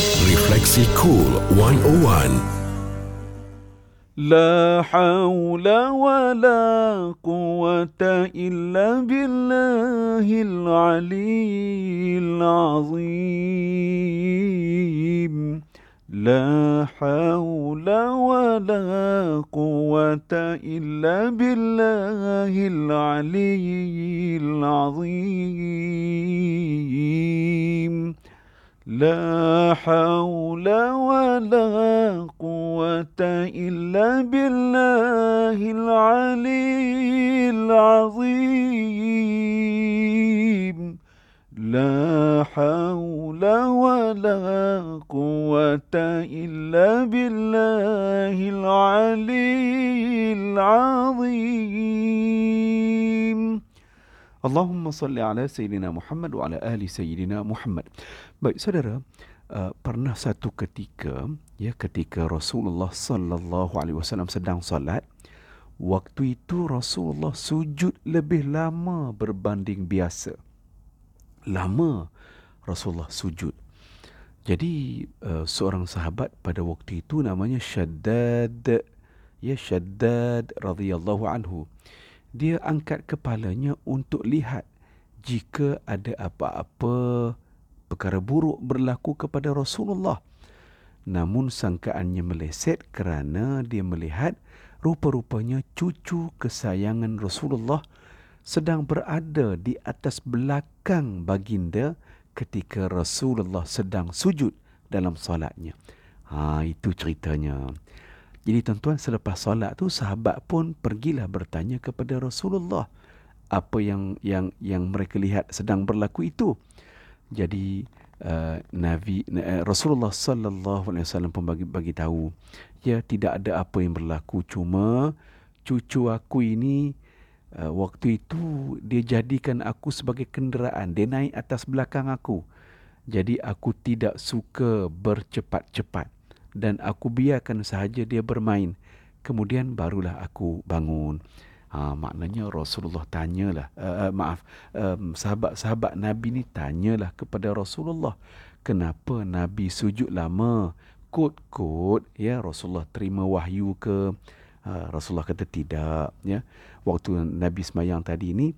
Refleksi Cool 101. لا حول ولا قوة إلا بالله العلي العظيم لا حول ولا قوة إلا بالله العلي العظيم لا حول ولا قوة إلا بالله العلي العظيم. لا حول ولا قوة إلا بالله العلي العظيم. Allahumma salli ala Sayyidina Muhammad wa ala ahli Sayyidina Muhammad. Baik, saudara, uh, pernah satu ketika, ya ketika Rasulullah sallallahu alaihi wasallam sedang salat, waktu itu Rasulullah sujud lebih lama berbanding biasa. Lama Rasulullah sujud. Jadi uh, seorang sahabat pada waktu itu namanya Shaddad ya Shaddad radhiyallahu anhu dia angkat kepalanya untuk lihat jika ada apa-apa perkara buruk berlaku kepada Rasulullah. Namun sangkaannya meleset kerana dia melihat rupa-rupanya cucu kesayangan Rasulullah sedang berada di atas belakang baginda ketika Rasulullah sedang sujud dalam solatnya. Ha, itu ceritanya. Jadi tuan-tuan selepas solat tu sahabat pun pergilah bertanya kepada Rasulullah apa yang yang yang mereka lihat sedang berlaku itu. Jadi uh, Nabi uh, Rasulullah sallallahu alaihi wasallam pun bagi bagi tahu ya tidak ada apa yang berlaku cuma cucu aku ini uh, waktu itu dia jadikan aku sebagai kenderaan dia naik atas belakang aku. Jadi aku tidak suka bercepat-cepat dan aku biarkan sahaja dia bermain. Kemudian barulah aku bangun. Ha, maknanya Rasulullah tanyalah, uh, uh, maaf, um, sahabat-sahabat Nabi ni tanyalah kepada Rasulullah. Kenapa Nabi sujud lama? Kut-kut, ya Rasulullah terima wahyu ke? Uh, Rasulullah kata tidak. Ya, Waktu Nabi semayang tadi ni,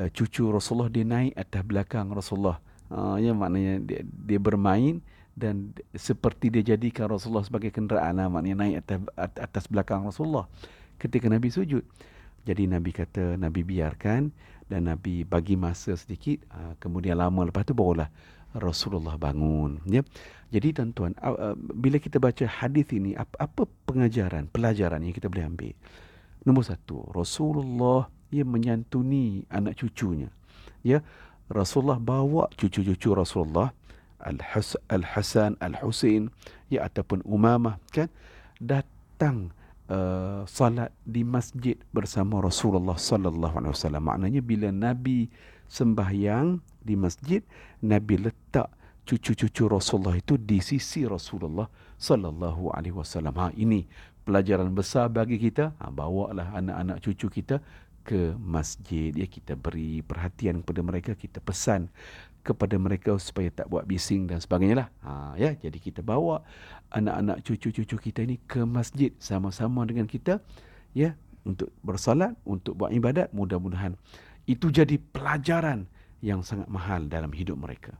uh, cucu Rasulullah dia naik atas belakang Rasulullah. Uh, ya, maknanya dia, dia bermain, dan seperti dia jadikan Rasulullah sebagai kenderaan lah, maknanya naik atas, atas belakang Rasulullah ketika Nabi sujud. Jadi Nabi kata Nabi biarkan dan Nabi bagi masa sedikit ah, kemudian lama lepas tu barulah Rasulullah bangun ya. Jadi tuan-tuan bila kita baca hadis ini apa pengajaran pelajaran yang kita boleh ambil? Nombor satu, Rasulullah ia menyantuni anak cucunya. Ya, Rasulullah bawa cucu-cucu Rasulullah Al-Hasan Al-Husain ya ataupun Umamah kan datang uh, salat di masjid bersama Rasulullah sallallahu alaihi wasallam. Maknanya bila nabi sembahyang di masjid nabi letak cucu-cucu Rasulullah itu di sisi Rasulullah sallallahu alaihi wasallam. Ha ini pelajaran besar bagi kita. Ha bawalah anak-anak cucu kita ke masjid ya kita beri perhatian kepada mereka kita pesan kepada mereka supaya tak buat bising dan sebagainya lah. Ha, ya, jadi kita bawa anak-anak cucu-cucu kita ini ke masjid sama-sama dengan kita ya untuk bersolat, untuk buat ibadat. Mudah-mudahan itu jadi pelajaran yang sangat mahal dalam hidup mereka.